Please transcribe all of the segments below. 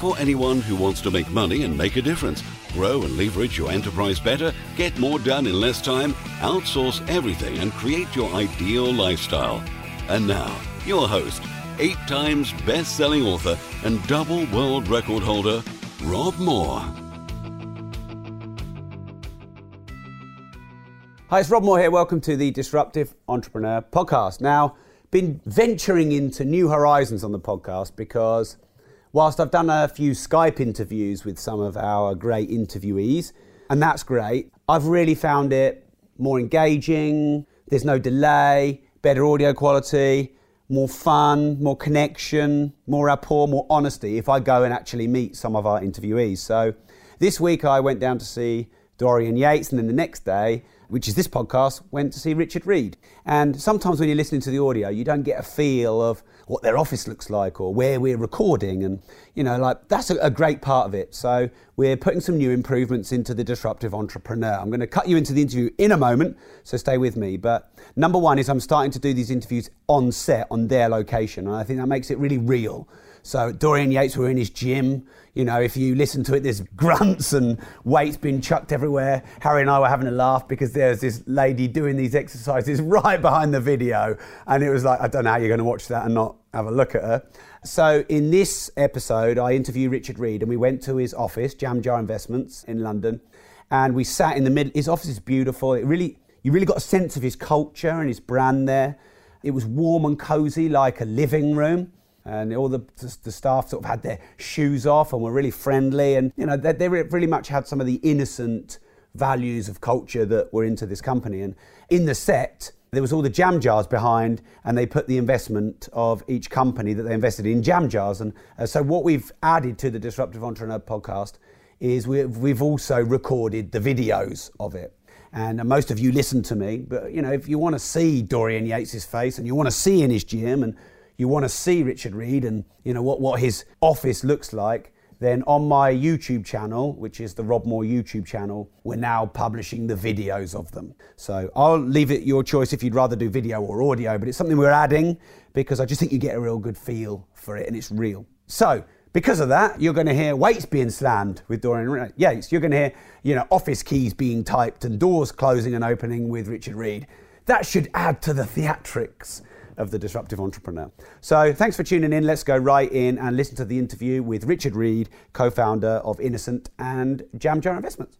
For anyone who wants to make money and make a difference, grow and leverage your enterprise better, get more done in less time, outsource everything, and create your ideal lifestyle. And now, your host, eight times best selling author and double world record holder, Rob Moore. Hi, it's Rob Moore here. Welcome to the Disruptive Entrepreneur Podcast. Now, been venturing into new horizons on the podcast because whilst I've done a few Skype interviews with some of our great interviewees, and that's great, I've really found it more engaging, there's no delay, better audio quality, more fun, more connection, more rapport, more honesty if I go and actually meet some of our interviewees. So this week I went down to see Dorian Yates, and then the next day, which is this podcast, went to see Richard Reed. And sometimes when you're listening to the audio, you don't get a feel of what their office looks like or where we're recording. And, you know, like that's a, a great part of it. So we're putting some new improvements into the disruptive entrepreneur. I'm going to cut you into the interview in a moment, so stay with me. But number one is I'm starting to do these interviews on set, on their location. And I think that makes it really real. So Dorian Yates, we're in his gym. You know, if you listen to it, there's grunts and weights being chucked everywhere. Harry and I were having a laugh because there's this lady doing these exercises right behind the video. And it was like, I don't know how you're going to watch that and not have a look at her. So in this episode, I interview Richard Reed and we went to his office, Jam Jar Investments in London. And we sat in the middle. His office is beautiful. It really, you really got a sense of his culture and his brand there. It was warm and cozy, like a living room and all the, the staff sort of had their shoes off and were really friendly. And you know they, they really much had some of the innocent values of culture that were into this company. And in the set there was all the jam jars behind and they put the investment of each company that they invested in jam jars. And uh, so what we've added to the disruptive entrepreneur podcast is we've, we've also recorded the videos of it. And uh, most of you listen to me but you know if you want to see dorian yates's face and you want to see in his gym and you want to see Richard Reed and you know what, what his office looks like, then on my YouTube channel, which is the Rob Moore YouTube channel, we're now publishing the videos of them. So I'll leave it your choice if you'd rather do video or audio, but it's something we're adding because I just think you get a real good feel for it and it's real. So because of that, you're going to hear weights being slammed with Dorian Yates. You're going to hear, you know, office keys being typed and doors closing and opening with Richard Reed. That should add to the theatrics of the disruptive entrepreneur. So thanks for tuning in. Let's go right in and listen to the interview with Richard Reed, co-founder of Innocent and Jam Jar Investments.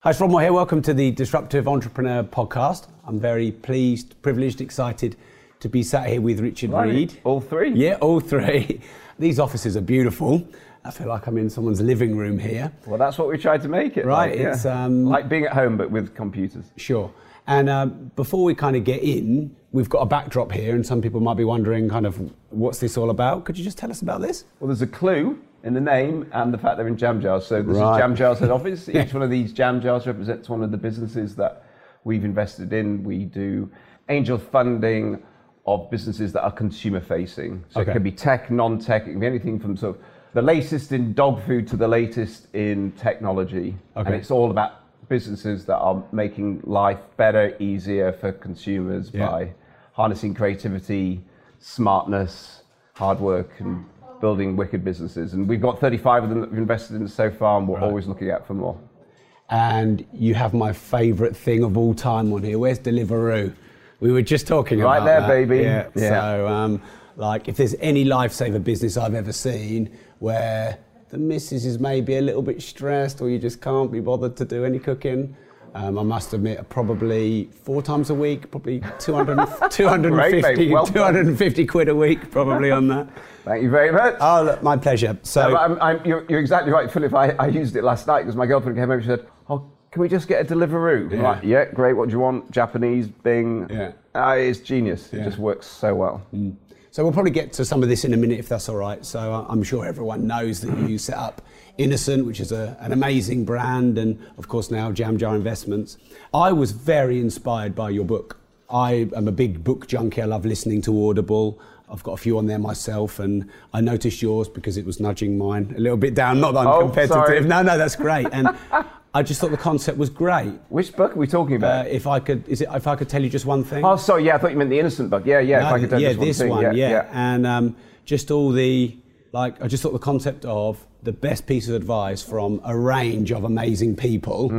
Hi, it's Rob Moore here. Welcome to the Disruptive Entrepreneur podcast. I'm very pleased, privileged, excited to be sat here with Richard right. Reed. All three? Yeah, all three. These offices are beautiful. I feel like I'm in someone's living room here. Well, that's what we tried to make it. Right. Like, it's yeah. um, like being at home, but with computers. Sure. And uh, before we kind of get in, we've got a backdrop here, and some people might be wondering, kind of, what's this all about? Could you just tell us about this? Well, there's a clue in the name and the fact they're in jam jars. So this Right. is Jam Jars head office. Each one of these jam jars represents one of the businesses that we've invested in. We do angel funding of businesses that are consumer facing. So Okay. it can be tech, non-tech. It can be anything from sort of the latest in dog food to the latest in technology. Okay. And it's all about businesses that are making life better, easier for consumers Yeah. by harnessing creativity, smartness, hard work, and building wicked businesses. And we've got 35 of them that we've invested in so far, and we're always looking out for more. And you have my favourite thing of all time on here. Where's Deliveroo? We were just talking about it. Right about there, that. baby. Yeah. Yeah. So, um, like, if there's any lifesaver business I've ever seen where the missus is maybe a little bit stressed or you just can't be bothered to do any cooking, Um, I must admit, probably four times a week, probably 200, 250, Great. Well 250 quid a week, probably on that. Thank you very much. Oh, look, my pleasure. So, No, I'm, I'm, you're, you're exactly right, Philip. I, I used it last night because my girlfriend came over and she said, "Oh, can we just get a Deliveroo?" Yeah. like, yeah, great. What do you want? Japanese, Bing. Yeah. Ah, it's genius. It just works so well. So we'll probably get to some of this in a minute if that's all right. So I'm sure everyone knows that you set up Innocent, which is a, an amazing brand, and of course now Jam Jar Investments. I was very inspired by your book. I am a big book junkie. I love listening to Audible. I've got a few on there myself, and I noticed yours because it was nudging mine a little bit down. Not that I'm Oh, competitive. sorry. No, no, that's great. And I just thought the concept was great. Which book are we talking Uh, about? if I could, is it if I could tell you just one thing? oh, sorry. Yeah, I thought you meant the Innocent book. Yeah, yeah. if I could tell yeah, just one this thing. one, yeah, yeah, and um, just all the like. I just thought the concept of the best piece of advice from a range of amazing people.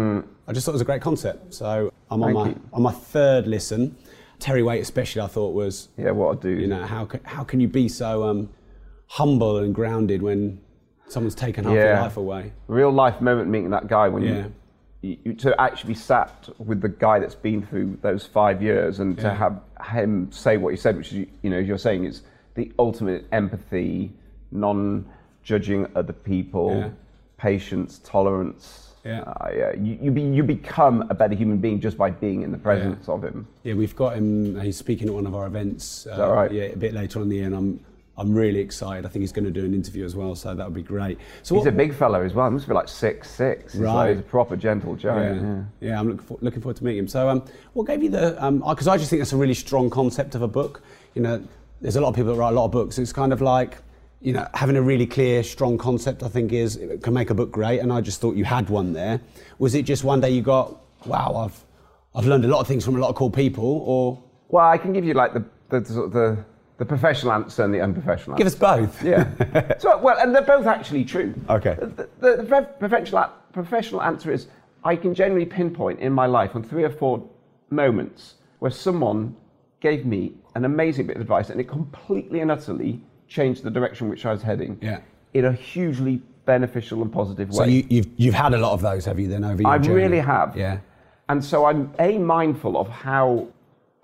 I just thought it was a great concept. So I'm on. Thank my you. on my third listen. Terry Waite, especially, I thought was Yeah, what a dude. you know how can, how can you be so um, humble and grounded when someone's taken half your life away? real life moment meeting that guy when Yeah. you, you to actually be sat with the guy that's been through those five years and to have him say what he said, which is you know you're saying is the ultimate empathy, non-judging other people, Yeah. patience, tolerance. Yeah. Uh, yeah. You, you, be, you become a better human being just by being in the presence of him. Yeah, we've got him. He's speaking at one of our events. Uh, right? Yeah, a bit later on in the year, and I'm I'm really excited. I think he's going to do an interview as well, so that would be great. So He's what, a big fellow as well. He must be like six six. He's, Right. like, he's a proper gentle giant. Yeah, yeah. yeah. I'm looking, for, looking forward to meeting him. So, um, what gave you the? Because I just think that's a really strong concept of a book. You know, there's a lot of people that write a lot of books. It's kind of like, you know, having a really clear, strong concept. I think is it can make a book great. And I just thought you had one there. Was it just one day you got, wow, I've I've learned a lot of things from a lot of cool people, or Well, I can give you like the the the, the professional answer and the unprofessional give answer. us both. Yeah. so well, and they're both actually true. Okay. The, the, the professional professional answer is I can generally pinpoint in my life on three or four moments where someone gave me an amazing bit of advice and it completely and utterly changed the direction which I was heading. Yeah. In a hugely beneficial and positive way. So you, you've you've had a lot of those, have you? Then over your I journey? really have. Yeah. And so I'm a mindful of how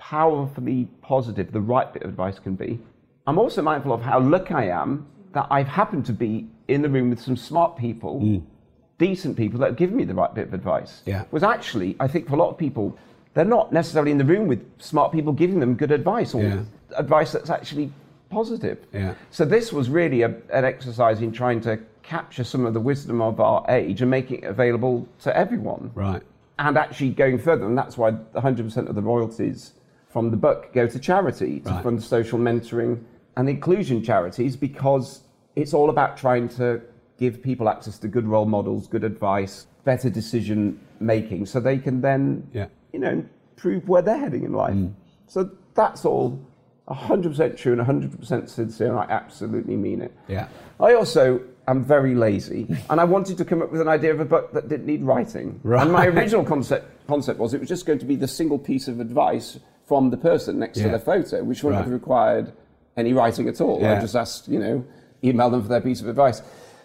powerfully positive the right bit of advice can be. I'm also mindful of how lucky I am that I've happened to be in the room with some smart people, hmm. decent people that have given me the right bit of advice. Yeah. Was actually, I think for a lot of people, they're not necessarily in the room with smart people giving them good advice or Yeah. advice that's actually positive. Yeah. So this was really a, an exercise in trying to capture some of the wisdom of our age and make it available to everyone Right. and actually going further, and that's why 100% of the royalties from the book go to charity, to Right. fund social mentoring and inclusion charities, because it's all about trying to give people access to good role models, good advice, better decision making, so they can then, Yeah. you know, prove where they're heading in life. Mm. So that's all 100% true and 100% sincere, and I absolutely mean it. Yeah. I also am very lazy, and I wanted to come up with an idea of a book that didn't need writing. Right. And my original concept concept was it was just going to be the single piece of advice from the person next Yeah. to the photo, which wouldn't Right. have required any writing at all. Yeah. I just asked, you know, email them for their piece of advice.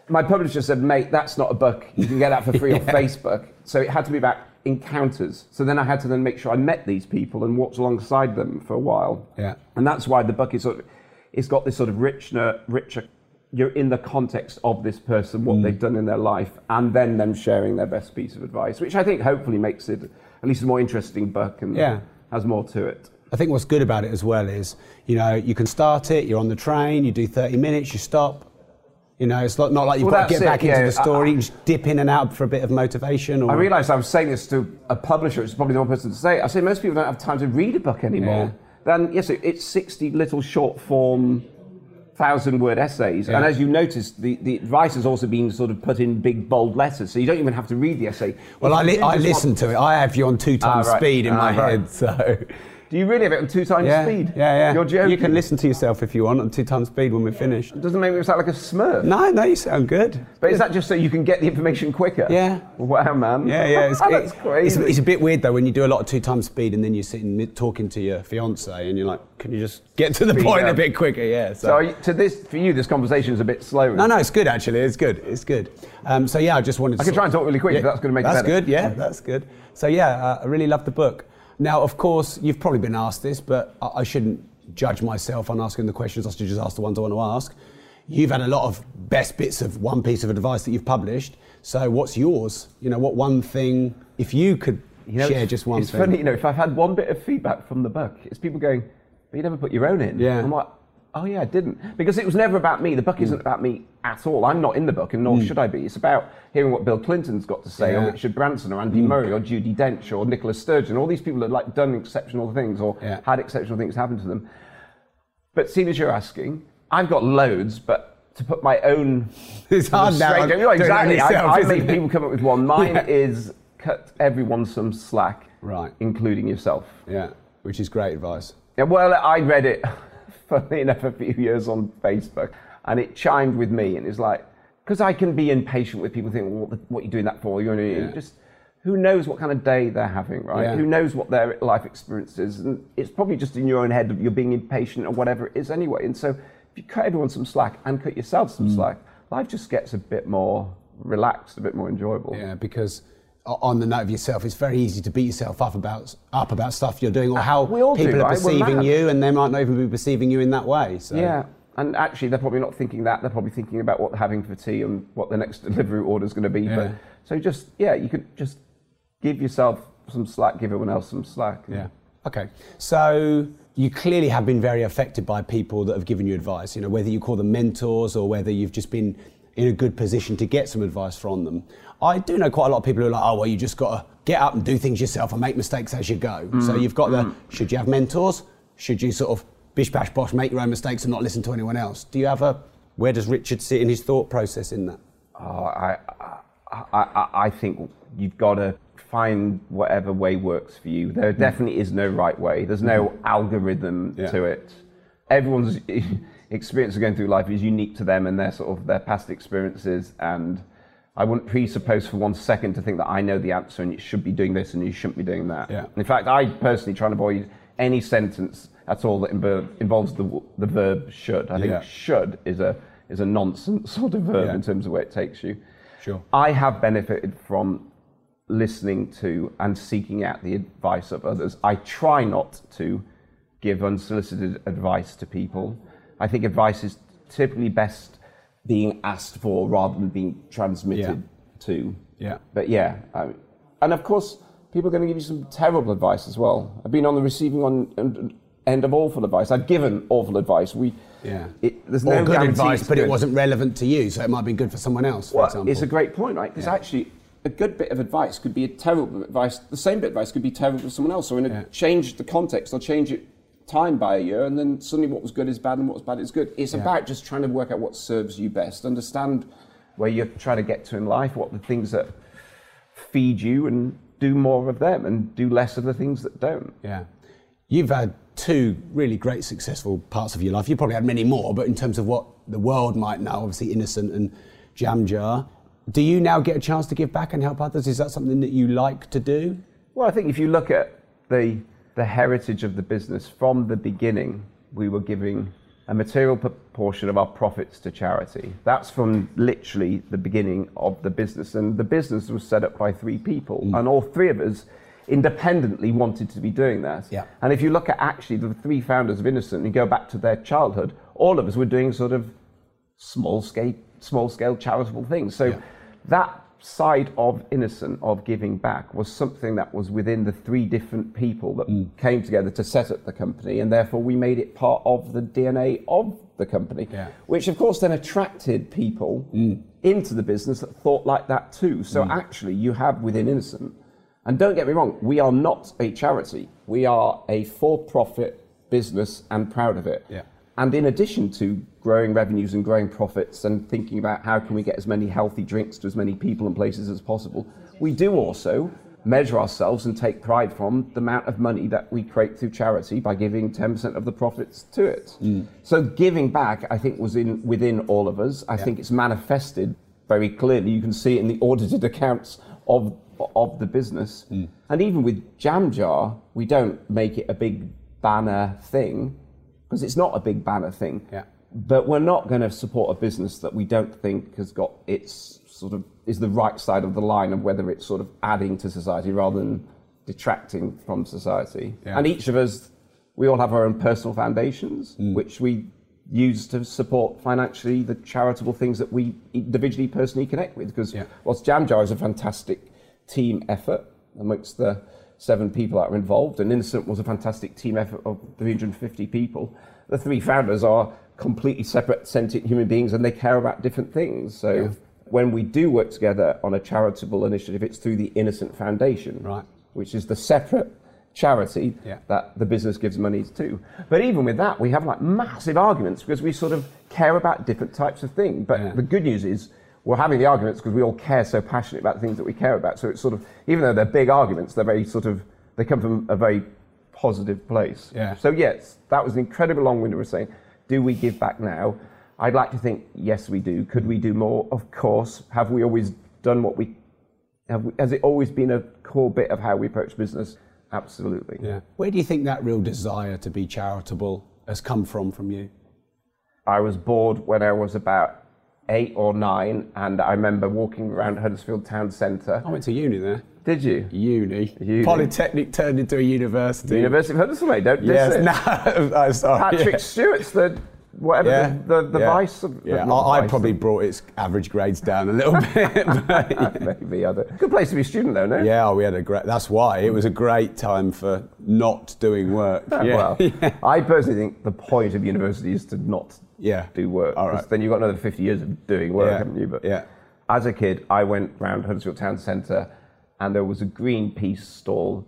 My publisher said, "Mate, that's not a book. You can get that for free on Facebook." So it had to be about encounters. So then I had to then make sure I met these people and walked alongside them for a while. Yeah. And that's why the book is sort of, it's got this sort of richer, richer. You're in the context of this person, Mm. what they've done in their life, and then them sharing their best piece of advice, which I think hopefully makes it at least a more interesting book and Yeah. Has more to it. I think what's good about it as well is, you know, you can start it, you're on the train, you do 30 minutes, you stop. You know, it's not, not like you've Well, got to get that's back it, into the story, you just dip in and out for a bit of motivation. Or, I realised I was saying this to a publisher, it's probably the wrong person to say. it. I say most people don't have time to read a book anymore. Then, yes, it's 60 little short form, thousand word essays. And as you noticed, the, the advice has also been sort of put in big, bold letters, so you don't even have to read the essay. Well, I, li- I listen to it. I have you on two times Ah, right. speed in Ah, my right. head. So, Do you really have it on two times Yeah, speed? yeah, yeah. You're joking. You can listen to yourself if you want on two times speed when we're finished. It doesn't make me sound like a smurf. No, no, you sound good. But is that just so you can get the information quicker? Yeah. Wow, man. Yeah, yeah. It's, That's it- crazy. It's, it's a bit weird though when you do a lot of two times speed and then you're sitting talking to your fiance and you're like, can you just get to the Speed point a bit quicker? Yeah. so you- to this, for you, this conversation is a bit slow. No, no, it's good actually. It's good. It's good. Um, so yeah, I just wanted. to I can try and talk really quick if that's gonna make it That's good. Yeah, that's good. So yeah, uh, I really love the book. Now, of course, you've probably been asked this, but I, I shouldn't judge myself on asking the questions. I should just ask the ones I want to ask. You've had a lot of best bits of one piece of advice that you've published. So what's yours? You know, what one thing? If you could You know, share just one It's thing. It's funny, you know, if I've had one bit of feedback from the book, it's people going, but you never put your own in. Yeah. I'm like, oh yeah, I didn't. Because it was never about me. The book Mm. isn't about me at all. I'm not in the book, and nor should I be. It's about hearing what Bill Clinton's got to say, Yeah. Mm. or Richard Branson, or Andy Murray, or Judi Dench, or Nicola Sturgeon. All these people have like done exceptional things, or Yeah. had exceptional things happen to them. But seeing as you're asking, I've got loads, but to put my own It's hard now, straight- doing it You know, exactly. yourself, I, I make it? people come up with one. Mine Yeah. is cut everyone some slack, Right. including yourself. Yeah, which is great advice. Yeah, well, I read it, funnily enough, a few years on Facebook, and it chimed with me, and it's like, because I can be impatient with people thinking, well, what, what are you doing that for? You're Yeah. just, who knows what kind of day they're having, right? Yeah. Who knows what their life experience is? And it's probably just in your own head that you're being impatient or whatever it is anyway. And so if you cut everyone some slack and cut yourself Mm. some slack, life just gets a bit more relaxed, a bit more enjoyable. Yeah, because on the note of yourself, it's very easy to beat yourself up about up about stuff you're doing or how all do, people are right? Perceiving you, and they might not even be perceiving you in that way. So Yeah, and actually, they're probably not thinking that. They're probably thinking about what they're having for tea and what the next delivery order is going to be. Yeah. But so just yeah, you could just give yourself some slack, give everyone else some slack. Yeah. Okay. So you clearly have been very affected by people that have given you advice. You know, whether you call them mentors or whether you've just been in a good position to get some advice from them. I do know quite a lot of people who are like, oh well, you just got to get up and do things yourself and make mistakes as you go. Mm-hmm. So you've got the mm-hmm. should you have mentors? Should you sort of bish bash bosh make your own mistakes and not listen to anyone else? Do you have a where does Richard sit in his thought process in that? Oh, I, I, I, I think you've got to find whatever way works for you. There mm. definitely is no right way. There's no mm-hmm. algorithm Yeah. to it. Everyone's experience of going through life is unique to them and their sort of their past experiences. And I wouldn't presuppose for one second to think that I know the answer and you should be doing this and you shouldn't be doing that. Yeah. In fact, I personally try and avoid any sentence at all that involves the, the verb should. I think Yeah. should is a is a nonsense sort of verb Yeah. in terms of where it takes you. Sure. I have benefited from listening to and seeking out the advice of others. I try not to give unsolicited advice to people. I think advice is typically best being asked for rather than being transmitted to. Yeah. But yeah, I, and of course, people are going to give you some terrible advice as well. I've been on the receiving on, end- end of awful advice. I've given awful advice. We, Yeah. it, there's no good advice, but it wasn't relevant to you, so it might be good for someone else, for Well, example. it's a great point, right? Because Yeah. actually, a good bit of advice could be a terrible advice. The same bit of advice could be terrible for someone else. So, in a Yeah. change the context or change it time by a year, and then suddenly what was good is bad and what was bad is good. It's Yeah. about just trying to work out what serves you best, understand where you're trying to get to in life, what the things that feed you, and do more of them, and do less of the things that don't. Yeah. You've had two really great successful parts of your life. You probably had many more, but in terms of what the world might know, obviously Innocent and Jam Jar. Do you now get a chance to give back and help others? Is that something that you like to do? Well, I think if you look at the, the heritage of the business from the beginning, we were giving a material proportion of our profits to charity. That's from literally the beginning of the business. And the business was set up by three people, Mm. and all three of us independently wanted to be doing that. Yeah. And if you look at actually the three founders of Innocent and go back to their childhood, all of us were doing sort of small scale, small scale charitable things. So Yeah. that side of innocent of giving back was something that was within the three different people that Mm. came together to set up the company and therefore we made it part of the DNA of the company Yeah. Mm. which of course then attracted people into the business that thought like that too so actually you have within innocent and don't get me wrong we are not a charity we are a for-profit business and proud of it Yeah. and in addition to growing revenues and growing profits and thinking about how can we get as many healthy drinks to as many people and places as possible, we do also measure ourselves and take pride from the amount of money that we create through charity by giving 10% of the profits to it. Hmm. So giving back, I think, was in within all of us. I think it's manifested very clearly. You can see it in the audited accounts of of the business. Hmm. And even with Jam Jar, we don't make it a big banner thing because it's not a big banner thing. Yeah. But we're not going to support a business that we don't think has got its sort of is the right side of the line of whether it's sort of adding to society rather than detracting from society. Yeah. And each of us, we all have our own personal foundations, Mm. which we use to support financially the charitable things that we individually, personally connect with. Because Yeah. whilst Jam Jar is a fantastic team effort amongst the seven people that are involved, and Innocent was a fantastic team effort of 350 people, the three founders are completely separate sentient human beings and they care about different things. So when we do work together on a charitable initiative, it's through the Innocent Foundation, Right. which is the separate charity Yeah. that the business gives money to. But even with that, we have like massive arguments because we sort of care about different types of things. But Yeah. the good news is we're having the arguments because we all care so passionately about the things that we care about. So it's sort of, even though they're big arguments, they're very sort of, they come from a very positive place. Yeah. So yes, that was an incredibly long-winded way of saying, do we give back now? I'd like to think, yes, we do. Could we do more? Of course. Have we always done what we, have we has it always been a core bit of how we approach business? Absolutely. Yeah. Where do you think that real desire to be charitable has come from from you? I was bored when I was about eight or nine, and I remember walking around Huddersfield Town Centre. I went to uni there. Did you? Uni. Uni. Polytechnic turned into a university. The University of Huddersfield, mate, don't diss Yes. it. No. I'm sorry. Patrick yeah. Stewart's the whatever Yeah. the, the, the yeah. vice of Yeah, not the I, I vice, probably brought its average grades down a little bit. but- maybe other good place to be a student though, no? yeah, we had a great. That's why it was a great time for not doing work. Ah, yeah. Well, I personally think the point of university is to not Yeah. do work. All 'cause right. Then you've got another 50 years of doing work, Yeah. haven't you? But Yeah. as a kid, I went round Huddersfield Town Centre and there was a Greenpeace stall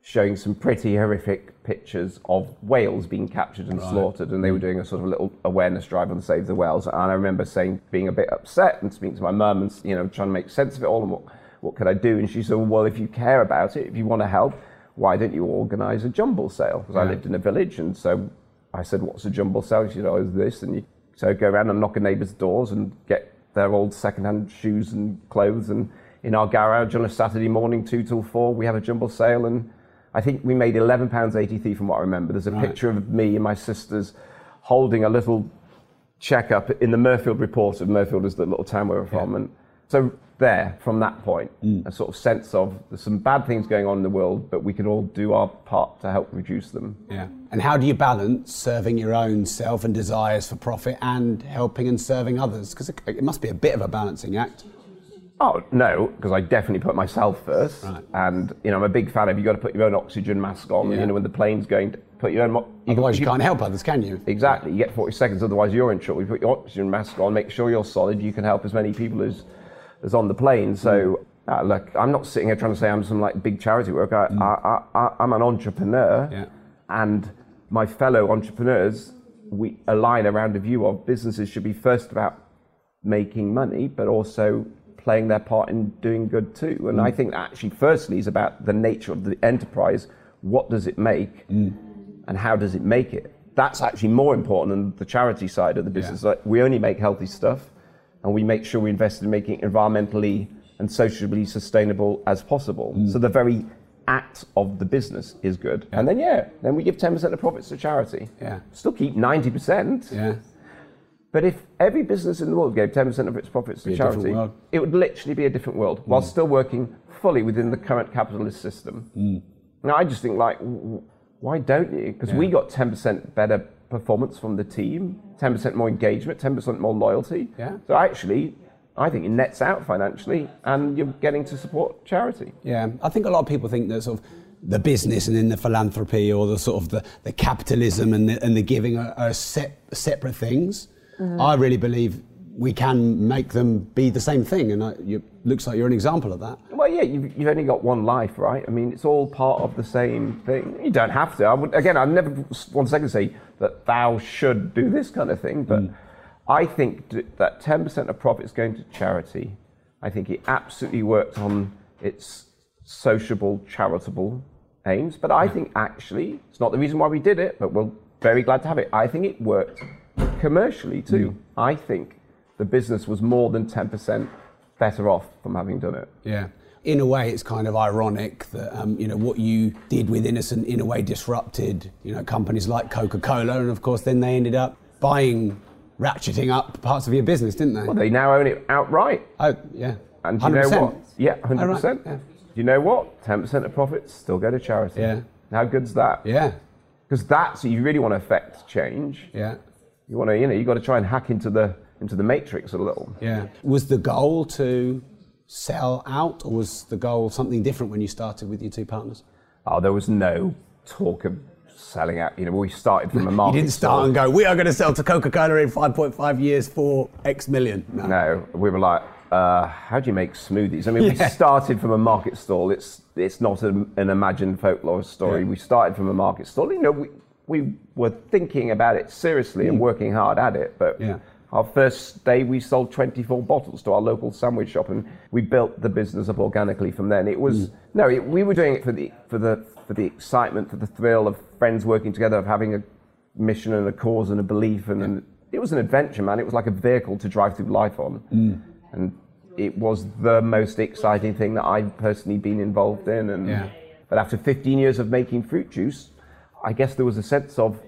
showing some pretty horrific pictures of whales being captured and slaughtered. And they were mm. doing a sort of little awareness drive on Save the Whales. And I remember saying, being a bit upset and speaking to my mum and, you know, trying to make sense of it all and what, what could I do? And she said, well, if you care about it, if you want to help, why don't you organise a jumble sale? Because I lived in a village. And so I said, what's a jumble sale? She said, oh, it's this. And you, so go around and knock on neighbours' doors and get their old second-hand shoes and clothes. And in our garage on a Saturday morning, two till four, we have a jumble sale. And I think we made £11.83 from what I remember. There's a picture of me and my sisters holding a little checkup in the Mirfield report of Mirfield is the little town where we're from. And so there, from that point, hmm. a sort of sense of there's some bad things going on in the world, but we can all do our part to help reduce them. Yeah. And how do you balance serving your own self and desires for profit and helping and serving others? Because it, it must be a bit of a balancing act. Oh no, because I definitely put myself first, Right. and you know I'm a big fan of you've got to put your own oxygen mask on. Yeah. You know when the plane's going, to put your own. Mo- Otherwise, you can't help others, can you? Exactly, you get 40 seconds. Otherwise, you're in trouble. You put your oxygen mask on, make sure you're solid. You can help as many people as as on the plane. So uh, look, I'm not sitting here trying to say I'm some like big charity work. I, I, I, I'm an entrepreneur, Yeah. and my fellow entrepreneurs, we align around a view of businesses should be first about making money, but also playing their part in doing good too. And I mm. think actually, firstly, is about the nature of the enterprise. What does it make, mm. and how does it make it? That's actually more important than the charity side of the business. Like, we only make healthy stuff, and we make sure we invest in making it environmentally and socially sustainable as possible. Mm. So the very act of the business is good. And then yeah, then we give 10% of profits to charity. Yeah. Still keep 90%. Yeah. But if every business in the world gave 10% of its profits to Be a different charity, it would literally be a different world while mm. still working fully within the current capitalist system. Mm. Now, I just think, like, why don't you? Because we got 10% better performance from the team, 10% more engagement, 10% more loyalty. Yeah. So actually, I think it nets out financially and you're getting to support charity. Yeah, I think a lot of people think that sort of the business and then the philanthropy or the sort of the, the capitalism and the, and the giving are, are sep- separate things. Mm. I really believe we can make them be the same thing, and I, you, looks like you're an example of that. Well, yeah, you've, you've only got one life, right? I mean, it's all part of the same thing. You don't have to. I would, again, I've never one second say that thou should do this kind of thing, but mm. I think that 10% of profits going to charity, I think it absolutely worked on its sociable, charitable aims. But I mm. think actually, it's not the reason why we did it, but we're very glad to have it. I think it worked commercially too. I think the business was more than 10% better off from having done it. Yeah. In a way, it's kind of ironic that um, you know what you did with Innocent in a way disrupted you know companies like Coca-Cola, and of course then they ended up buying, ratcheting up parts of your business, didn't they? Well, they now own it outright. oh yeah. And do you know what? Yeah, 100%. Oh, yeah. You know what? 10% of profits still go to charity. Yeah. How good's that? Yeah. Because that's, you really want to affect change. Yeah. You want to, you know, you got to try and hack into the, into the matrix a little. Yeah. Was the goal to sell out, or was the goal something different when you started with your two partners? Oh, there was no talk of selling out. You know, we started from a market. You didn't start stall. and go, we are going to sell to Coca Cola in 5.5 years for X million. No. No, we were like, uh, how do you make smoothies? I mean, we started from a market stall. It's it's not a, an imagined folklore story. Yeah. We started from a market stall. You know, we we were thinking about it seriously and working hard at it. But Mm. Yeah. our first day, we sold 24 bottles to our local sandwich shop, and we built the business up organically from then. It Mm. was no, it, we were doing it for the for the for the excitement, for the thrill of friends working together, of having a mission and a cause and a belief, and, and it was an adventure, man. It was like a vehicle to drive through life on, Mm. and it was the most exciting thing that I've personally been involved in. And Yeah. but after 15 years of making fruit juice, I guess there was a sense of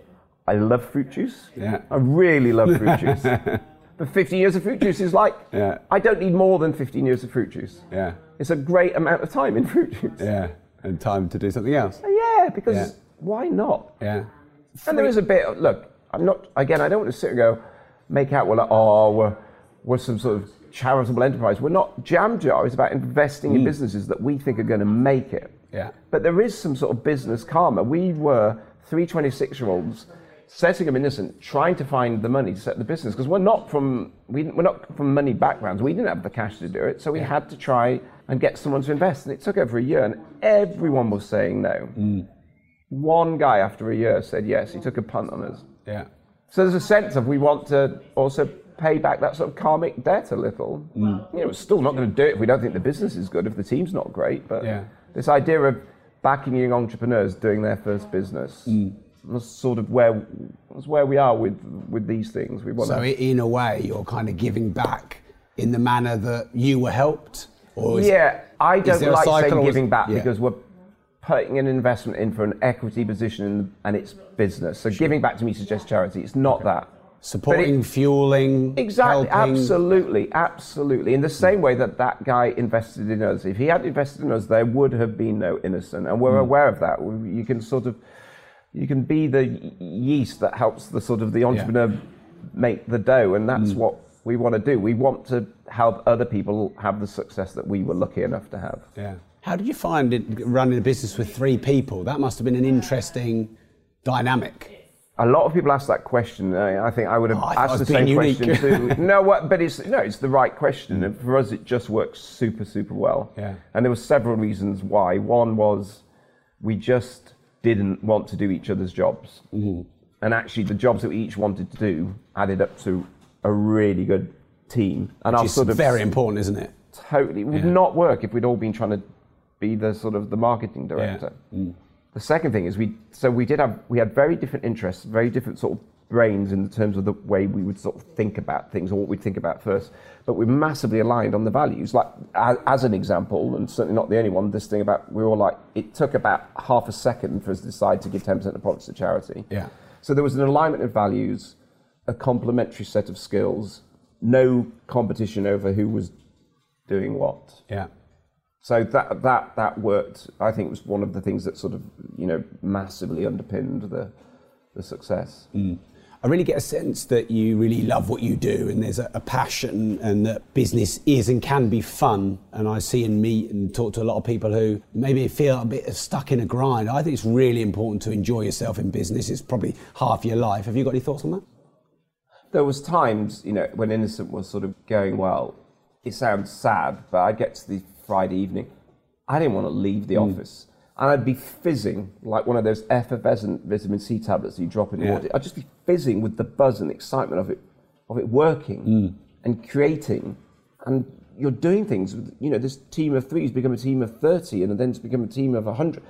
I love fruit juice. Yeah. I really love fruit juice. But 15 years of fruit juice is like Yeah. I don't need more than 15 years of fruit juice. Yeah. It's a great amount of time in fruit juice. Yeah. And time to do something else. Yeah, because Yeah. why not? Yeah. And there is a bit. Of, look, I'm not. Again, I don't want to sit and go make out. Well, like, oh, we're, we're some sort of charitable enterprise. We're not. Jam Jar is about investing in mm. businesses that we think are going to make it. Yeah. But there is some sort of business karma. We were three 26 year olds setting them innocent, trying to find the money to set the business because we're not from we, we're not from money backgrounds. We didn't have the cash to do it, so we had to try and get someone to invest. And it took over a year, and everyone was saying no. Mm. One guy after a year said yes. He took a punt on us. Yeah. So there's a sense of we want to also pay back that sort of karmic debt a little. Mm. You know, we're still not going to do it if we don't think the business is good, if the team's not great. But Yeah. this idea of backing young entrepreneurs doing their first business mm. Was sort of where was where we are with with these things. We want So to. in a way, you're kind of giving back in the manner that you were helped, or is, Yeah, I don't like saying giving back yeah. because we're putting an investment in for an equity position in, and it's business. So giving back to me suggests charity. It's not that. supporting, fueling, Exactly, helping. absolutely, absolutely. In the same way that that guy invested in us, if he had invested in us, there would have been no innocent, and we're hmm. aware of that. You can sort of, you can be the yeast that helps the sort of the entrepreneur make the dough, and that's mm. what we want to do. We want to help other people have the success that we were lucky enough to have. Yeah. How did you find it running a business with three people? That must have been an interesting dynamic. A lot of people ask that question. I think I would have Oh, I thought I asked the same being question too. no, what, but it's no, it's the right question. And for us, it just works super, super well. Yeah. And there were several reasons why. One was we just didn't want to do each other's jobs, Mm-hmm. and actually, the jobs that we each wanted to do added up to a really good team. And Which sort of very important, isn't it? totally it would Yeah. not work if we'd all been trying to be the sort of the marketing director. Mm. The second thing is we so we did have we had very different interests, very different sort of brains in terms of the way we would sort of think about things or what we'd think about first. But we're massively aligned on the values. Like as, as an example, and certainly not the only one. This thing about we were all like it took about half a second for us to decide to give ten percent of profits to charity. Yeah. So there was an alignment of values, a complementary set of skills, no competition over who was doing what. Yeah. So that that that worked. I think was one of the things that sort of you know massively underpinned the the success. Mm. I really get a sense that you really love what you do and there's a, a passion and that business is and can be fun. And I see and meet and talk to a lot of people who maybe feel a bit stuck in a grind. I think it's really important to enjoy yourself in business. It's probably half your life. Have you got any thoughts on that? There was times you know when Innocent was sort of going well. It sounds sad, but I'd get to the Friday evening. I didn't want to leave the hmm. office. And I'd be fizzing like one of those effervescent vitamin C tablets that you drop in Yeah. water. I'd just be fizzing with the buzz and excitement of it, of it working mm. and creating. And you're doing things. with- You know, this team of three has become a team of thirty, and then it's become a team of hundred.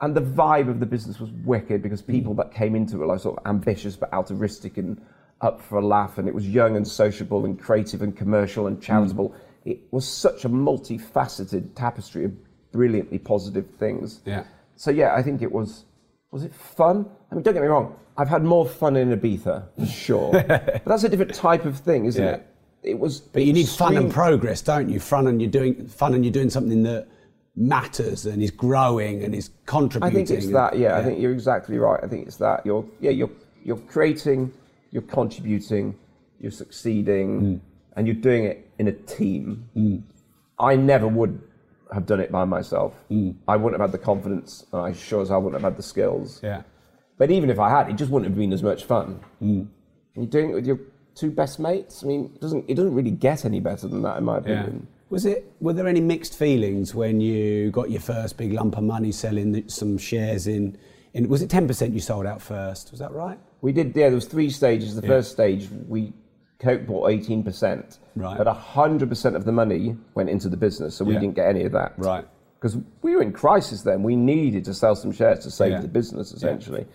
And the vibe of the business was wicked because mm. people that came into it were like sort of ambitious but altruistic and up for a laugh, and it was young and sociable and creative and commercial and mm. charitable. It was such a multifaceted tapestry of brilliantly positive things. Yeah. So yeah, I think it was. Was it fun? I mean, don't get me wrong. I've had more fun in Ibiza for sure, but that's a different type of thing, isn't Yeah. it? It was. But you need fun and progress, don't you? Fun and you're doing fun and you're doing something that matters and is growing and is contributing. I think it's and- that. Yeah, I think you're exactly right. I think it's that. You're yeah. You're you're creating. You're contributing. You're succeeding, Mm. and you're doing it in a team. I never would have done it by myself. Mm. I wouldn't have had the confidence. and I sure as I wouldn't have had the skills. Yeah. But even if I had, it just wouldn't have been as much fun. Mm. And you're doing it with your two best mates. I mean, it doesn't it doesn't really get any better than that, in my Yeah. opinion. Was it? Were there any mixed feelings when you got your first big lump of money selling the- some shares in? in was it ten percent you sold out first? Was that right? We did. Yeah, there was three stages. The first stage, we Coke bought eighteen percent, Right. but hundred percent of the money went into the business, so we Yeah. didn't get any of that. Right. Because we were in crisis then. We needed to sell some shares to save Yeah. the business, essentially.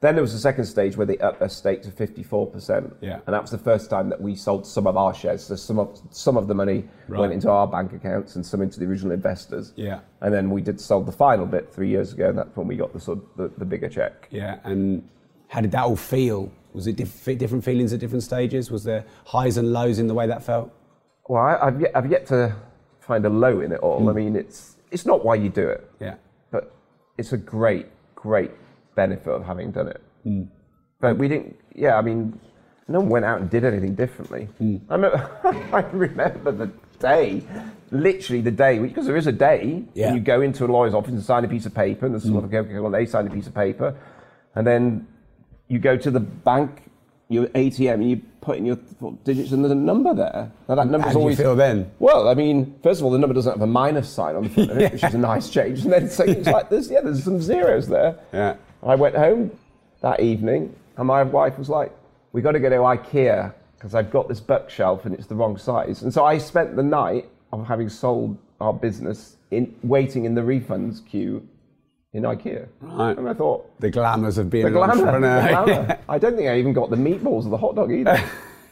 Then there was the second stage where they upped their stake to 54%. Yeah. And that was the first time that we sold some of our shares. So some of, some of the money Right. went into our bank accounts and some into the original investors. Yeah. And then we did sold the final bit three years ago, and that's when we got the sort of the, the bigger check. Yeah. And how did that all feel? Was it diff- different feelings at different stages? Was there highs and lows in the way that felt? Well, I, I've, yet, I've yet to find a low in it all. Hmm. I mean, it's, it's not why you do it, Yeah. but it's a great, great benefit of having done it. Hmm. But we didn't, yeah, I mean, no one went out and did anything differently. Hmm. I, remember, I remember the day, literally the day, because there is a day, Yeah. you go into a lawyer's office and sign a piece of paper, and there's some other people, they sign a piece of paper, and then you go to the bank, your ATM, and you put in your four digits, and there's a number there. Now that number's How do you always feel then? well, I mean, first of all, the number doesn't have a minus sign on the front of it, which is a nice change. And then second, it's like this, yeah, there's some zeros there. Yeah. I went home that evening, and my wife was like, "We got to go to IKEA because I've got this bookshelf and it's the wrong size." And so I spent the night of having sold our business in waiting in the refunds queue in IKEA. Right. And I thought, The glamours of being the an glamour. The glamour. I don't think I even got the meatballs or the hot dog either.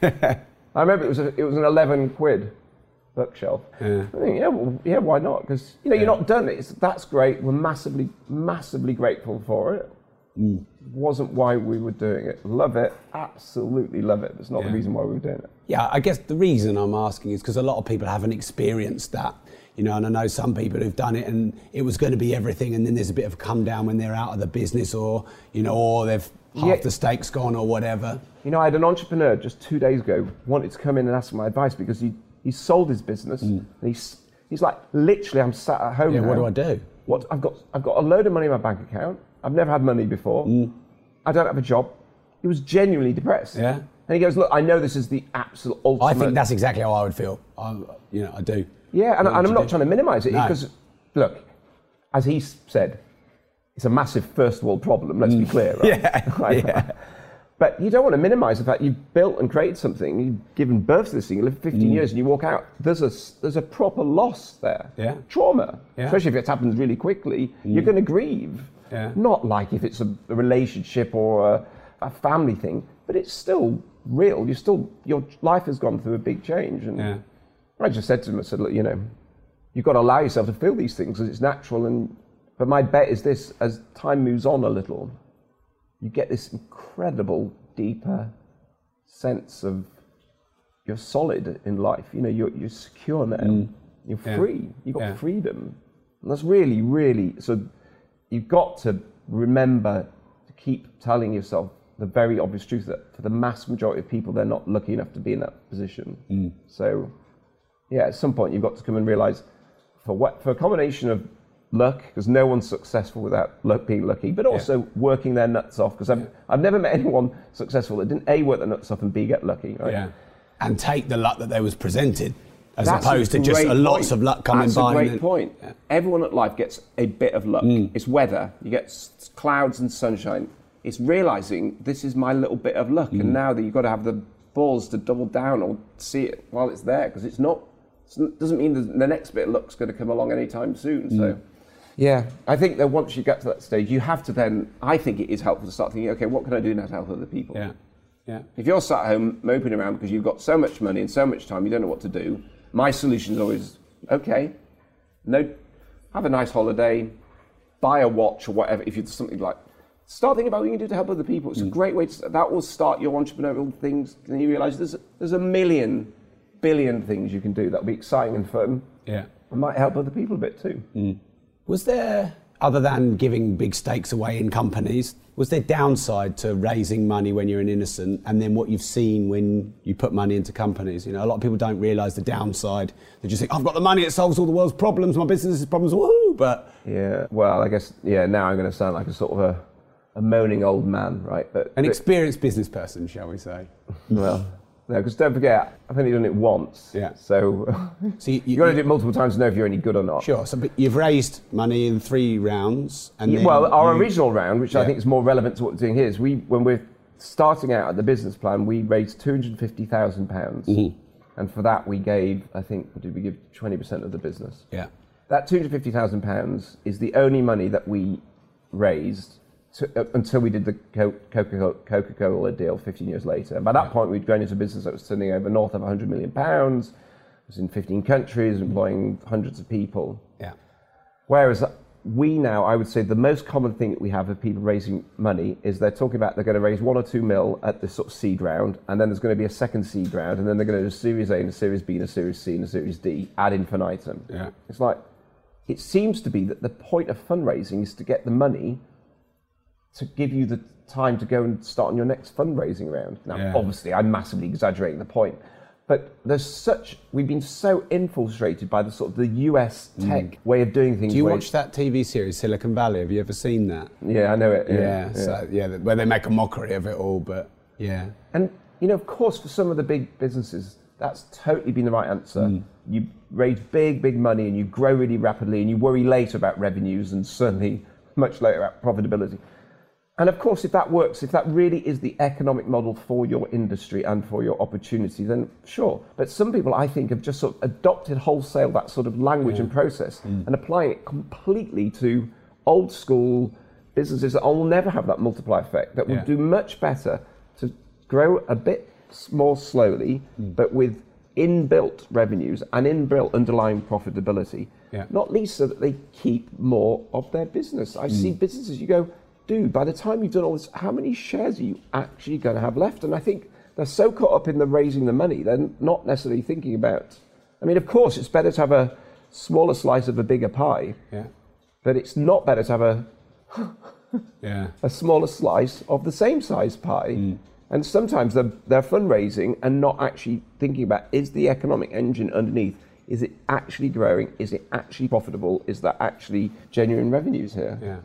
I remember it was a, it was an eleven quid bookshelf. Yeah. I think yeah, well, yeah, why not? Because you know you're not done. It's that's great. We're massively, massively grateful for it. Mm. Wasn't why we were doing it. Love it. Absolutely love it. But it's not Yeah. the reason why we were doing it. Yeah, I guess the reason I'm asking is because a lot of people haven't experienced that. You know, and I know some people who've done it and it was going to be everything, and then there's a bit of a come down when they're out of the business, or you know, or they've half Yeah. the stakes gone, or whatever. You know, I had an entrepreneur just two days ago wanted to come in and ask my advice because he, he sold his business and he's, he's like, literally, I'm sat at home. Mm. Yeah, what do I do? What I've got, I've got a load of money in my bank account. I've never had money before. I don't have a job. He was genuinely depressed. Mm. Yeah. And he goes, look, I know this is the absolute ultimate. I think that's exactly how I would feel. I, you know, I do. Yeah, and, and I'm not trying to minimise it No. because, look, as he said, it's a massive first world problem. Let's be clear, right? Mm. Yeah, Right? yeah. But you don't want to minimise the fact you've built and created something, you've given birth to this thing, you live 15 Mm. years, and you walk out. There's a there's a proper loss there. Yeah. Trauma, Yeah. Mm. especially if it happens really quickly. You're going to grieve. Yeah. Not like if it's a, a relationship or a, a family thing, but it's still real. You still your life has gone through a big change, and Yeah. I just said to him, I said, look, you know, you've got to allow yourself to feel these things because it's natural. And but my bet is this: as time moves on a little, you get this incredible, deeper sense of you're solid in life. You know, you're you're secure now. Mm. You're Yeah. free. You've got Yeah. freedom, and that's really, really. So you've got to remember to keep telling yourself the very obvious truth that for the mass majority of people, they're not lucky enough to be in that position. Mm. So yeah, at some point you've got to come and realize for what for a combination of luck, because no one's successful without luck being lucky, but also working their nuts off. Because I've, I've never met anyone successful that didn't a work their nuts off and b get lucky. Right? Yeah. And take the luck that they was presented, as That's opposed to just a lots of luck coming That's by. That's a great point. Everyone at life gets a bit of luck. Mm. It's weather. You get s- clouds and sunshine. It's realizing this is my little bit of luck, Mm. and now that you've got to have the balls to double down or see it while it's there because it's not It doesn't mean the, the next bit of luck's going to come along anytime soon. Mm. So, yeah, I think that once you get to that stage, you have to then. I think it is helpful to start thinking, okay, what can I do now to help other people? Yeah. Yeah. If you're sat at home moping around because you've got so much money and so much time, you don't know what to do. My solution is always, okay, no, have a nice holiday, buy a watch or whatever. If it's something like, start thinking about what you can do to help other people. It's a great way to. That will start your entrepreneurial things. And you realise there's there's a million, billion things you can do that'll be exciting and fun. Yeah. and might help other people a bit too. Mm. Was there, other than giving big stakes away in companies, was there downside to raising money when you're an innocent and then what you've seen when you put money into companies? You know, a lot of people don't realise the downside. They just think, I've got the money, it solves all the world's problems, my business's problems, woohoo! But Yeah. Well, I guess yeah. Now I'm going to sound like a sort of a, a moaning old man, right? But an but- experienced business person, shall we say? well, no, because don't forget, I've only done it once. Yeah. So So you, you've got to do it multiple times to know if you're any good or not. Sure. So but you've raised money in three rounds, and Yeah, well, our you- original round, which I think is more relevant to what we're doing here, is we when we're starting out at the business plan, we raised two hundred fifty thousand pounds, Mm-hmm. and for that we gave, I think, what did we give twenty percent of the business? Yeah. That two hundred fifty thousand pounds is the only money that we raised to, uh, until we did the Co- Coca Coca Cola deal fifteen years later. And by that point, we'd grown into a business that was turning over north of hundred million pounds. It was in fifteen countries, employing hundreds of people. Yeah. Whereas we now, I would say the most common thing that we have of people raising money is they're talking about they're going to raise one or two mil at this sort of seed round, and then there's going to be a second seed round, and then they're going to do a Series A and a Series B and a Series C and a Series D ad infinitum. Yeah. It's like, it seems to be that the point of fundraising is to get the money to give you the time to go and start on your next fundraising round. Now, Yeah. obviously, I'm massively exaggerating the point, but there's such, we've been so infiltrated by the sort of the US tech way of doing things. Mm. Do you watch that TV series Silicon Valley? Have you ever seen that? Yeah, I know it. Yeah. Yeah. So yeah, where they make a mockery of it all, but yeah. And, you know, of course, for some of the big businesses, that's totally been the right answer. Mm. You raise big, big money and you grow really rapidly and you worry later about revenues and certainly much later about profitability. And of course, if that works, if that really is the economic model for your industry and for your opportunity, then sure. But some people, I think, have just sort of adopted wholesale that sort of language and process Mm. and applying it completely to old school businesses that will never have that multiply effect, that will do much better to grow a bit more slowly, Mm. but with inbuilt revenues and inbuilt underlying profitability. Yeah. Not least so that they keep more of their business. I Mm. see businesses, you go, dude, by the time you've done all this, how many shares are you actually going to have left? And I think they're so caught up in the raising the money, they're not necessarily thinking about. I mean, of course, it's better to have a smaller slice of a bigger pie, Yeah. but it's not better to have a Yeah. a smaller slice of the same size pie. Mm. And sometimes they're, they're fundraising and not actually thinking about is the economic engine underneath, is it actually growing? Is it actually profitable? Is there actually genuine revenues here? Yeah.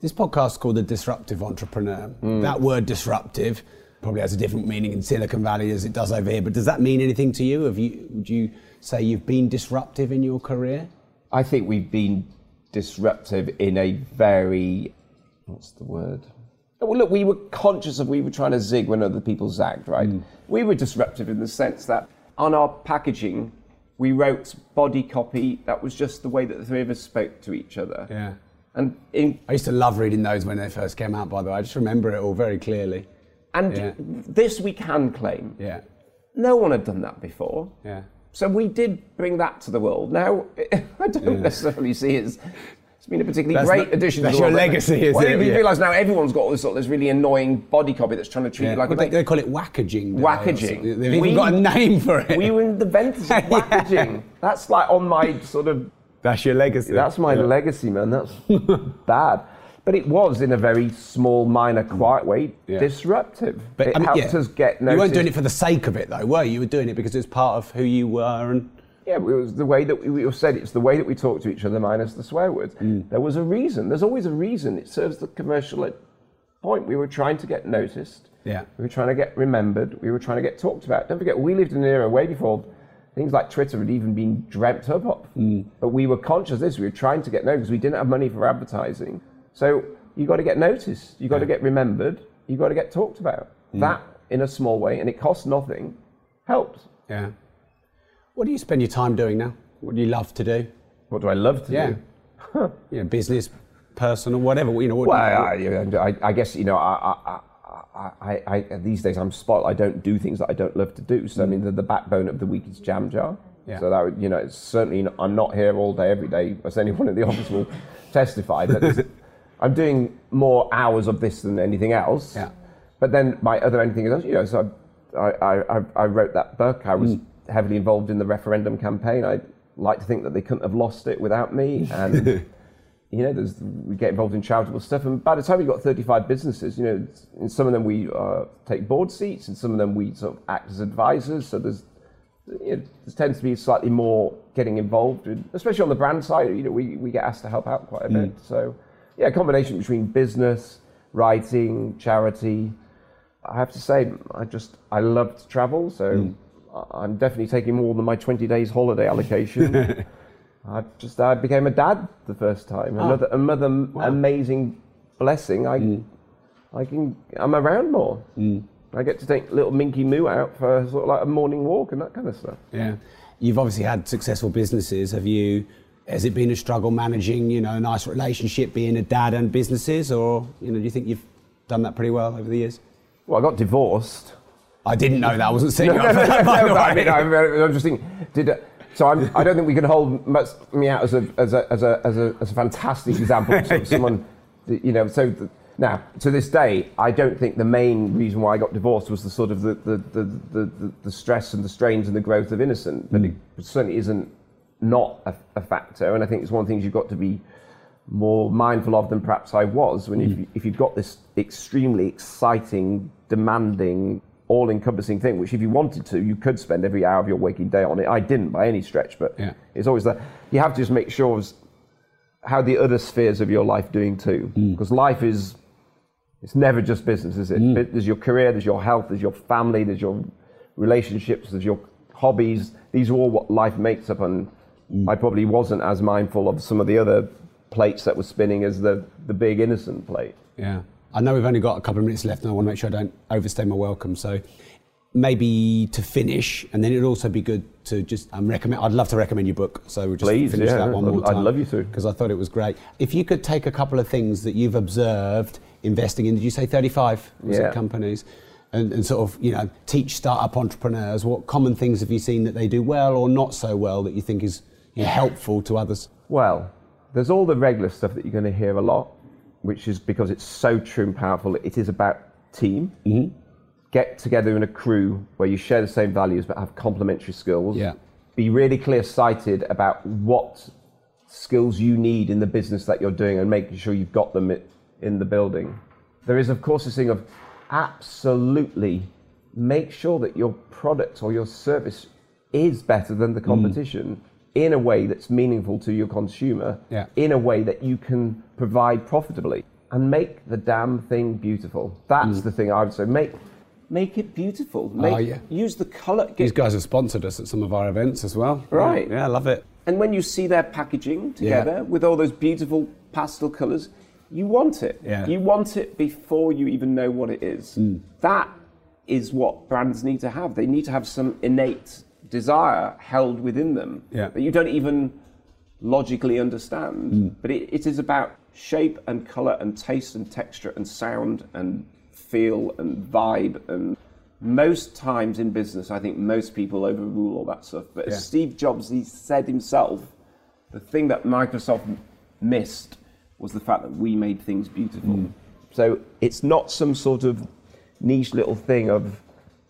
This podcast is called The Disruptive Entrepreneur. Hmm. That word disruptive probably has a different meaning in Silicon Valley as it does over here, but does that mean anything to you? Have you would you say you've been disruptive in your career? I think we've been disruptive in a very, what's the word? Well, look, we were conscious of we were trying to zig when other people zagged, right? Hmm. We were disruptive in the sense that on our packaging, we wrote body copy that was just the way that the three of us spoke to each other. Yeah. And in, I used to love reading those when they first came out, by the way. I just remember it all very clearly. and Yeah. this we can claim. Yeah. No one had done that before. Yeah. So we did bring that to the world. Now, I don't necessarily see it as it's been a particularly That's great not- addition that's to your legacy, is well, it? You Yeah. realise now everyone's got all this sort of this really annoying body copy that's trying to treat Yeah. you like Well, a they, they call it wackaging. don't they, or Wackaging. something? They've even got a name for it. We were in the inventors of wackaging. That's like on my sort of That's your legacy. That's my Yeah. legacy, man. That's bad. But it was in a very small, minor, quiet way Yeah. disruptive. But it I mean, helped yeah. us get noticed. You weren't doing it for the sake of it, though, were you? You were doing it because it was part of who you were, and Yeah, it was the way that we, we said it's the way that we talk to each other minus the swear words. Mm. There was a reason. There's always a reason. It serves the commercial point. We were trying to get noticed. Yeah. We were trying to get remembered. We were trying to get talked about. Don't forget, we lived in an era way before things like Twitter had even been dreamt up of. Mm. But we were conscious of this. We were trying to get noticed because we didn't have money for advertising. So you got to get noticed. You got to get remembered. You got to get talked about. Mm. That, in a small way, and it costs nothing, helps. yeah. What do you spend your time doing now? What do you love to do? What do I love to Yeah. do? you know, business, personal, whatever. You know. What, Well, I, I, I guess you know, I, I, I, I, these days I'm spot. I don't do things that I don't love to do. So I mean, mm. the, the backbone of the week is JamJar. Yeah. So that would, you know, it's certainly not, I'm not here all day every day, as anyone in the office will testify. But I'm doing more hours of this than anything else. Yeah. But then my other anything is, you know, so I, I, I, I wrote that book. I was mm. heavily involved in the referendum campaign. I like to think that they couldn't have lost it without me. And you know, there's, we get involved in charitable stuff. And by the time you've got 35 businesses, you know, in some of them we uh, take board seats, and some of them we sort of act as advisors. So there's you know, there tends to be slightly more getting involved, in, especially on the brand side. You know, we, we get asked to help out quite a bit. So yeah, a combination between business, writing, charity. I have to say, I just I love to travel, so I- I'm definitely taking more than my 20 days holiday allocation. I just I became a dad the first time. Ah. Another another amazing blessing. I mm. I can I'm around more. Mm. I get to take little Minky Moo out for sort of like a morning walk and that kind of stuff. Yeah. You've obviously had successful businesses. Have you? Has it been a struggle managing, you know, a nice relationship, being a dad and businesses, or you know, do you think you've done that pretty well over the years? Well, I got divorced. I didn't know that. I wasn't setting No, up no, no, no, I way. mean, I'm, I'm just thinking, did so I'm, I don't think we can hold much, me out as a, as a, as a, as a, as a fantastic example of sort of someone, you know, so the, now, to this day, I don't think the main reason why I got divorced was the sort of the, the, the, the, the, stress and the strains and the growth of innocent, but it hmm. certainly isn't not a, a factor, and I think it's one of the things you've got to be more mindful of than perhaps I was when hmm. if, you, if you've got this extremely exciting, demanding, all-encompassing thing, which if you wanted to, you could spend every hour of your waking day on it. I didn't by any stretch, but Yeah. it's always that you have to just make sure of how the other spheres of your life doing too, mm. because life is it's never just business, is it? Mm. But There's your career, there's your health, there's your family, there's your relationships, there's your hobbies. These are all what life makes up, and mm. I probably wasn't as mindful of some of the other plates that were spinning as the, the big innocent plate. Yeah. I know we've only got a couple of minutes left, and I want to make sure I don't overstay my welcome. So maybe to finish, and then it'd also be good to just um, recommend. I'd love to recommend your book. So we'll just Please, finish yeah, that one more time. I'd love you to. because I thought it was great. If you could take a couple of things that you've observed investing in, did you say 35 was Yeah. companies? And, and sort of, you know, teach startup entrepreneurs what common things have you seen that they do well or not so well that you think is you know, helpful to others? Well, there's all the regular stuff that you're going to hear a lot, which is because it's so true and powerful. It is about team. Mm-hmm. Get together in a crew where you share the same values but have complementary skills. Yeah. Be really clear sighted about what skills you need in the business that you're doing and making sure you've got them in the building. There is, of course, this thing of absolutely make sure that your product or your service is better than the mm. competition in a way that's meaningful to your consumer, Yeah. in a way that you can provide profitably, and make the damn thing beautiful. That's mm. the thing I would say. Make make it beautiful. Ah, make, Oh, yeah. Use the color. These guys have sponsored us at some of our events as well. Right. Yeah, yeah I love it. And when you see their packaging Yeah. together with all those beautiful pastel colours, you want it. Yeah. You want it before you even know what it is. Mm. That is what brands need to have. They need to have some innate desire held within them Yeah. that you don't even logically understand. Mm. But it, it is about shape and colour and taste and texture and sound and feel and vibe and most times in business, I think most people overrule all that stuff. But Yeah. as Steve Jobs, he said himself, the thing that Microsoft missed was the fact that we made things beautiful. Mm. So it's not some sort of niche little thing of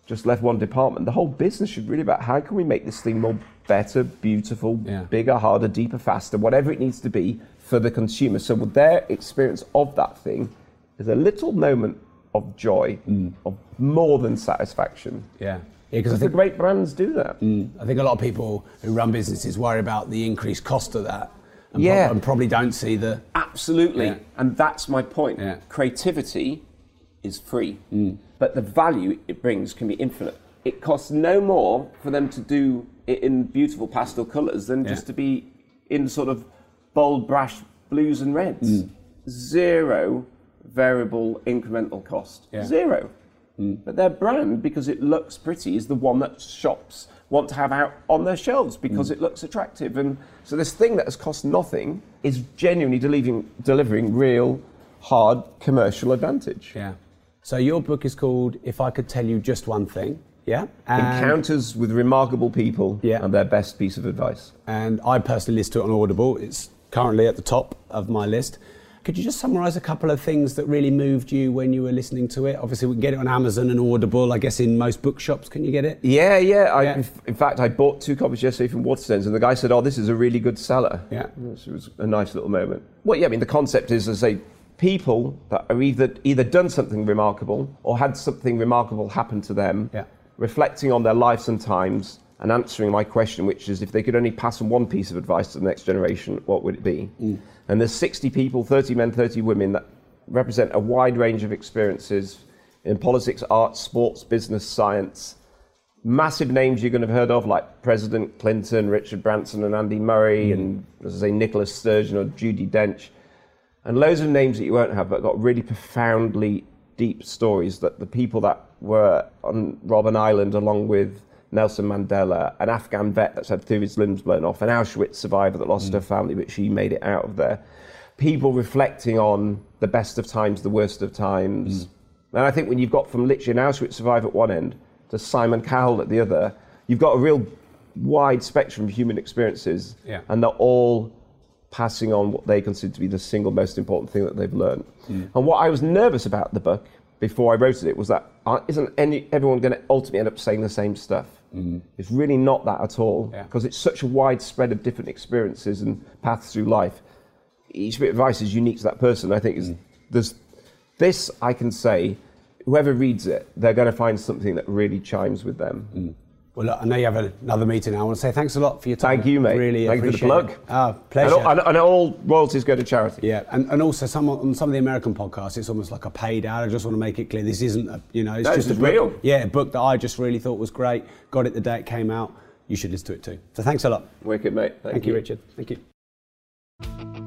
just left one department. The whole business should really be about how can we make this thing more better, beautiful, Yeah. bigger, harder, deeper, faster, whatever it needs to be for the consumer. So their experience of that thing is a little moment of joy, mm. of more than satisfaction. Yeah. Yeah, because I think great brands do that. Mm. I think a lot of people who run businesses worry about the increased cost of that. And Yeah. prob- and probably don't see the. Absolutely. Yeah. And that's my point. Yeah. Creativity is free, mm. but the value it brings can be infinite. It costs no more for them to do it in beautiful pastel colours than Yeah. just to be in sort of bold, brash blues and reds. Mm. Zero variable incremental cost. Yeah. Zero. Mm. But their brand, because it looks pretty, is the one that shops want to have out on their shelves because mm. it looks attractive. And so this thing that has cost nothing is genuinely delivering, delivering real, hard commercial advantage. Yeah. So your book is called If I Could Tell You Just One Thing. Yeah. And, Encounters with remarkable people Yeah. and their best piece of advice. and I personally listen to it on Audible. It's currently at the top of my list. Could you just summarise a couple of things that really moved you when you were listening to it? Obviously, we can get it on Amazon and Audible. I guess in most bookshops, can you get it? Yeah, yeah. Yeah. In, in fact, I bought two copies yesterday from Waterstones, and the guy said, "Oh, this is a really good seller." Yeah. Which was a nice little moment. Well, yeah. I mean, the concept is, as I say, people that are either either done something remarkable or had something remarkable happen to them, Yeah. reflecting on their lives and times, and answering my question, which is, if they could only pass on one piece of advice to the next generation, what would it be? Mm. And there's 60 people, 30 men, 30 women that represent a wide range of experiences in politics, arts, sports, business, science. Massive names you're going to have heard of, like President Clinton, Richard Branson, and Andy Murray, mm. and as I say, Nicola Sturgeon or Judi Dench, and loads of names that you won't have, but got really profoundly deep stories that the people that were on Robben Island, along with Nelson Mandela, an Afghan vet that's had two of his limbs blown off, an Auschwitz survivor that lost hmm. her family, but she made it out of there. People reflecting on the best of times, the worst of times. Hmm. And I think when you've got from literally an Auschwitz survivor at one end to Simon Cowell at the other, you've got a real wide spectrum of human experiences. Yeah. And they're all passing on what they consider to be the single most important thing that they've learned. Hmm. And what I was nervous about the book before I wrote it was that uh, isn't any, everyone going to ultimately end up saying the same stuff? Mm. It's really not that at all Yeah. because it's such a wide spread of different experiences and paths through life. Each bit of advice is unique to that person. I think is mm. there's this I can say. Whoever reads it, they're going to find something that really chimes with them. Mm. Well, look, I know you have another meeting now. I want to say thanks a lot for your time. Thank you, mate. Really Thank you for the appreciate plug. it. Ah, pleasure. And, all, and, all royalties go to charity. Yeah, and, and also some on some of the American podcasts, it's almost like a paid ad. I just want to make it clear this isn't a you know, it's No, just a book. real. Yeah, a book that I just really thought was great. Got it the day it came out. You should listen to it too. So thanks a lot. Wicked, mate. Thank, you, Richard. Thank you.